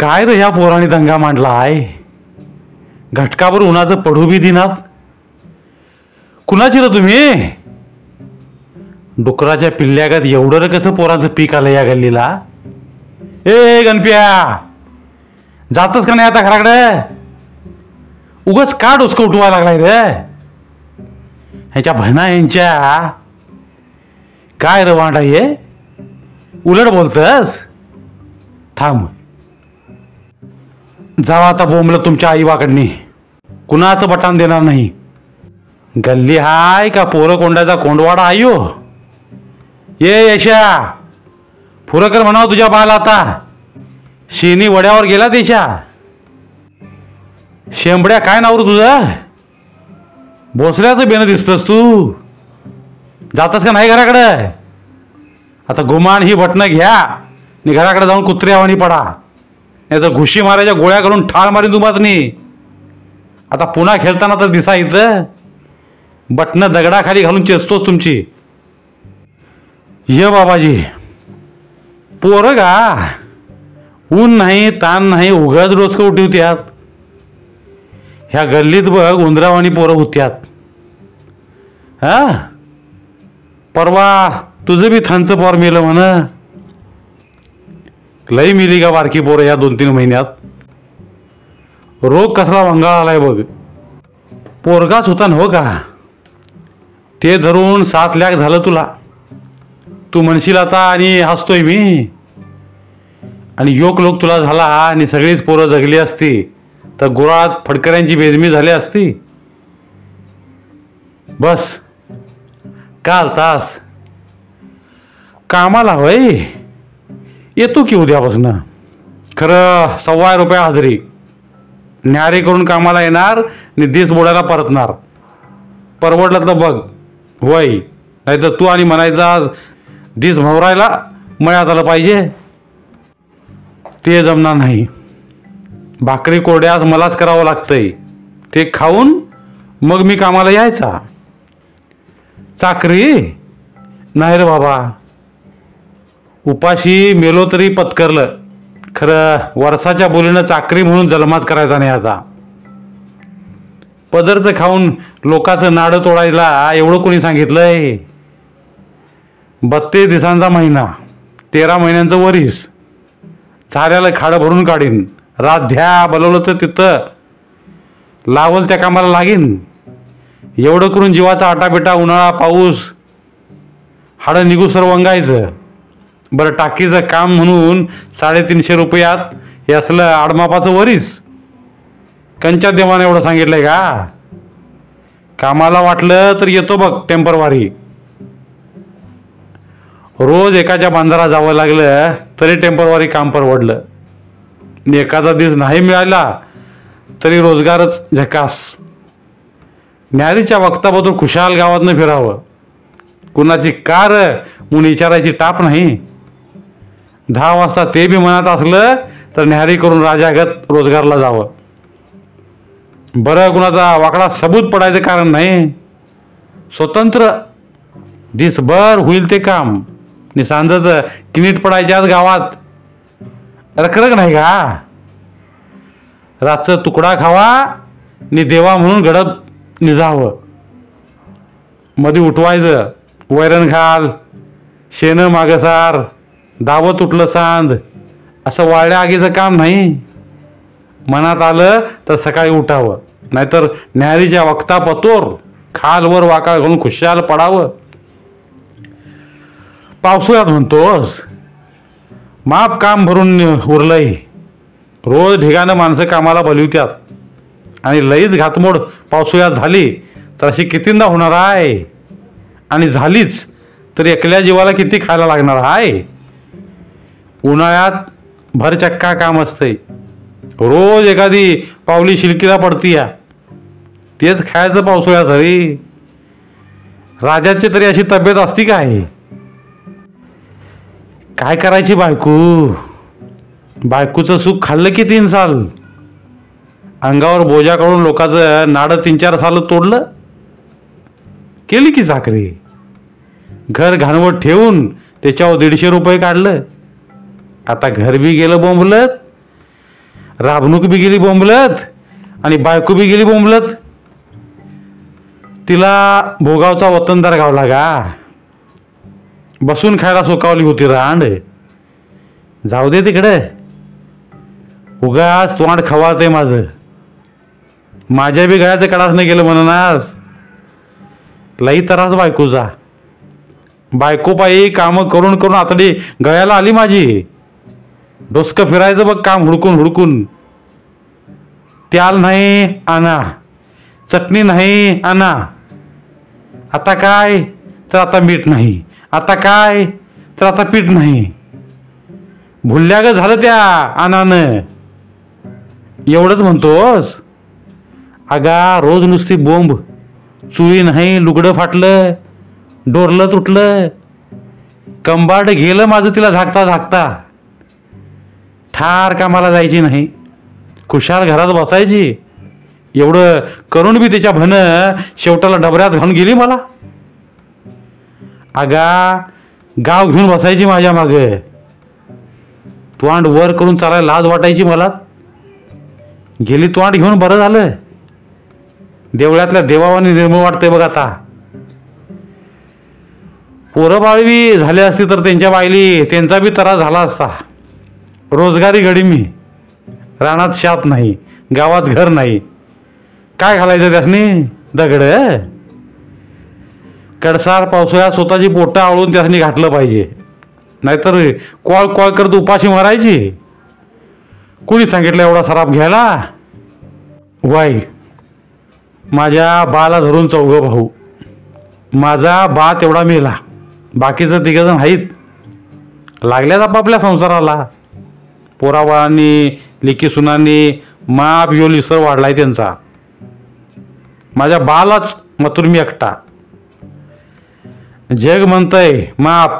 काय रे ह्या पोराने दंगा मांडला आहे घटकावर उन्हाचं पडू बी दिनात. कुणाची रे तुम्ही? डुकराच्या पिल्ल्यागत एवढं रे कसं पोराचं पीक आलं या गल्लीला? ए गणप्या! जातच का नाही आता घराकडे? उगच का डोसकं उठवायला लागलाय रे? ह्याच्या बहिणा यांच्या. काय रे वांडा ये उलट बोलतस? थांब. जावा आता बोंबलं तुमच्या आईबाकडनी कुणाचं बटान देणार नाही? गल्ली हाय का पोरं कोंडाचा कोंडवाडा आयो हो? ये यशा फुरकर म्हणावं तुझ्या बाला आता. शेनी वड्यावर गेला देशा. शेंबड्या काय नाव रे तुझं? भोसल्याचं बेनं दिसतस तू. जातस का नाही घराकडं? आता गुमान ही बटणं घ्या. आणि घराकडे जाऊन कुत्र्यावानी पडा. नाही तर घुशी मारायच्या गोळ्या करून ठाळ मारीन तुम्हाच नाही आता पुन्हा खेळताना तर दिसा इथं. बटणं दगडाखाली घालून चेचतोच तुमची. ये बाबाजी. पोरं का ऊन नाही ताण नाही उगाच उठी होत्यात. ह्या गल्लीत बघ उंदरावाणी पोरं होत्यात. हा? परवा तुझं बी थांचं पोर मेलं म्हण. लई मिली का बारकी पोरं ह्या दोन तीन महिन्यात? रोग कसला वंगाळ आलाय बघ. पोरगाच होता न हो का? ते धरून सात लाख झालं तुला. तू म्हणशील आता आणि हसतोय मी. आणि योग लोक तुला झाला आणि सगळीच पोरं जगली असती. तर गुळात फडकऱ्यांची बेजमी झाली असती. बस. काल तास. कामाला होय? येतो की उद्यापासून? खरं सव्वा रुपये हजरी. न्यारी करून कामाला येणार आणि दिस बोडायला परतणार. परवडलं तर बघ होय नाहीतर तू आणि म्हणायचा दिस भवरायला मळ्यात आलं पाहिजे. ते जमणार नाही. भाकरी कोरड्यास मलाच करावं लागतंय. ते खाऊन मग मी कामाला यायचा. चाकरी? नाही रे बाबा. उपाशी मेलो तरी पत्करलं. खरं वर्षाच्या बोलीनं चाकरी म्हणून जलमात करायचा नाही आता. पदरचं खाऊन लोकाचं नाडं तोडायला एवढं कोणी सांगितलंय? बत्तीस दिवसांचा महिना तेरा महिन्यांचं वरीस. चाऱ्याला खाडं भरून काढीन. राध्या बोलवलं तर तिथं. लावल त्या कामाला लागीन. एवढं करून जीवाचा आटापिटा उन्हाळा पाऊस. हाडं निघू सर्व वंगायचं. बरं टाकीचं काम म्हणून साडेतीनशे रुपयात हे असलं आडमापाचं वरीस. कंच्या देवाने एवढं सांगितलंय का? कामाला वाटलं तर येतो बघ टेम्परवारी. रोज एकाच्या बांधारा जावं लागलं तरी टेम्परवारी काम परवडलं. एखादा दिवस नाही मिळाला तरी रोजगारच झकास. न्यारीच्या वक्ताबद्दल खुशाल गावातनं फिरावं. कुणाची कार म्हणून विचारायची टाप नाही. दहा वाजता ते बी मनात असलं तर न्यारी करून राजागत रोजगारला जावं. बरं कुणाचा वाकडा सबूत पडायचं कारण नाही. स्वतंत्र दिसभर होईल ते काम. नि सांजाचं किनीट पडायच्याच गावात. रखरख नाही का? रातचं तुकडा खावा नि देवा म्हणून गडप निजावं. मध्ये उठवायचं वैरण घाल शेणं मागसार दावत उठलं सांद असं वाळल्या आगीचं काम नाही. मनात आलं तर सकाळी उठावं. नाहीतर न्यारीच्या वक्ता पतोर खालवर वाकाळ घालून खुशाल पडावं. पावसाळ्यात म्हणतोस माप काम भरून उरलंय. रोज ढिगानं माणसं कामाला बोलवत्यात. आणि लईच घातमोड पावसाळ्यात झाली तर अशी कितींदा होणार आहे? आणि झालीच तर एकल्या जीवाला किती खायला लागणार आहे? उन्हाळ्यात भरचक्का काम असतंय. रोज एखादी पावली शिलकीला पडती या. तेच खायचं पावसाळ्यात हवी. राजाची तरी अशी तब्येत असती काय काय करायची बायको? बायकोचं सुख खाल्लं की तीन साल? अंगावर बोजा काढून लोकांचं नाडं तीन चार साल तोडलं? केली की चाकरी घर घाणवट ठेवून त्याच्यावर दीडशे रुपये काढलं? आता घर बी गेलं बोंबलत राबणूक बी गेली बोंबलत आणि बायको बी गेली बोंबलत. तिला भोगावचा वतनदार गावला का बसून खायला सोकावली होती रांड. जाऊ दे तिकडे. उगाच तोंड खवाळते माझं. माझ्या बी गळ्याचं कडास नाही गेलं म्हणनास. लई त्रास बायकोचा. बायको पायी कामं करून करून आतडी गळ्याला आली माझी. डोसकं फिरायचं बघ काम हुडकून हुडकून. त्याल नाही आणा. चटणी नाही आणा. आता काय? तर आता मीठ नाही. आता काय? तर आता पीठ नाही. भुलल्या ग झालं त्या आणानं. एवढंच म्हणतोस? अगा रोज नुसती बोंब. चुळी नाही लुगडं फाटलं. डोरलं तुटलं. कंबाड गेलं माझं तिला झाकता झाकता. फार कामाला जायची नाही. खुशाल घरात बसायची. एवढं करून बी तिच्या भन शेवटाला डबऱ्यात घालून गेली मला. अगा गाव घेऊन बसायची माझ्या मागे. तोंड वर करून चालायला लाज वाटायची मला. गेली तोंड घेऊन बरं झालं. देवळातल्या देवावानी निर्मळ वाटतंय बघ आता. पोरं बाळवी झाले असती तर त्यांच्या बायली त्यांचा बी त्रास झाला असता. रोजगारी घडी मी. रानात शाप नाही गावात घर नाही. काय घालायचं त्यासनी? दगड कडसार पावसाळ्यात स्वतःची पोटं आळून त्यासनी घातलं पाहिजे. नाहीतर कॉल कॉल करत उपाशी मारायची. कुणी सांगितलं एवढा सराप घ्यायला? वाई माझ्या बाला धरून चौघं भाऊ. माझा बा तेवढा मेला. बाकीचं तिघजण आहेत लागल्यात आपापल्या संसाराला. पोराबाळांनी लेकी सुनांनी माप योली सर वाढलाय त्यांचा. माझ्या बालाच मथुर मी एकटा. जग म्हणतंय माप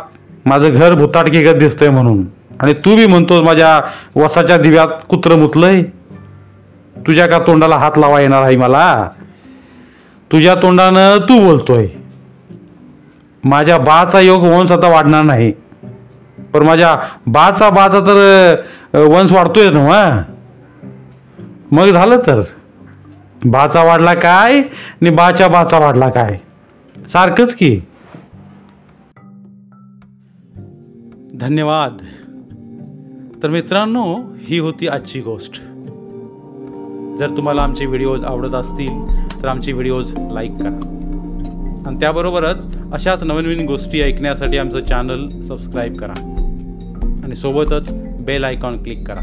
माझं घर भुताटकीगत दिसतंय म्हणून. आणि तू बी म्हणतोस माझ्या वसाच्या दिव्यात कुत्र मुतलंय? तुझ्या का तोंडाला हात लावा येणार आहे मला? तुझ्या तोंडानं तू बोलतोय. माझ्या बाचा योग वंश आता वाढणार नाही. पण माझ्या बाचा बाचा तर वंश वाढतोय ना हो, मग झालं तर? बाचा वाढला काय आणि बाच्या बाचा वाढला काय? सारखंच की. धन्यवाद. तर मित्रांनो ही होती आजची गोष्ट. जर तुम्हाला आमचे व्हिडिओज आवडत असतील तर आमचे व्हिडिओज लाईक करा. आणि त्याबरोबरच अशाच नवीन नवीन गोष्टी ऐकण्यासाठी आमचं चॅनल सबस्क्राईब करा. आणि सोबतच बेल आयकॉन क्लिक करा.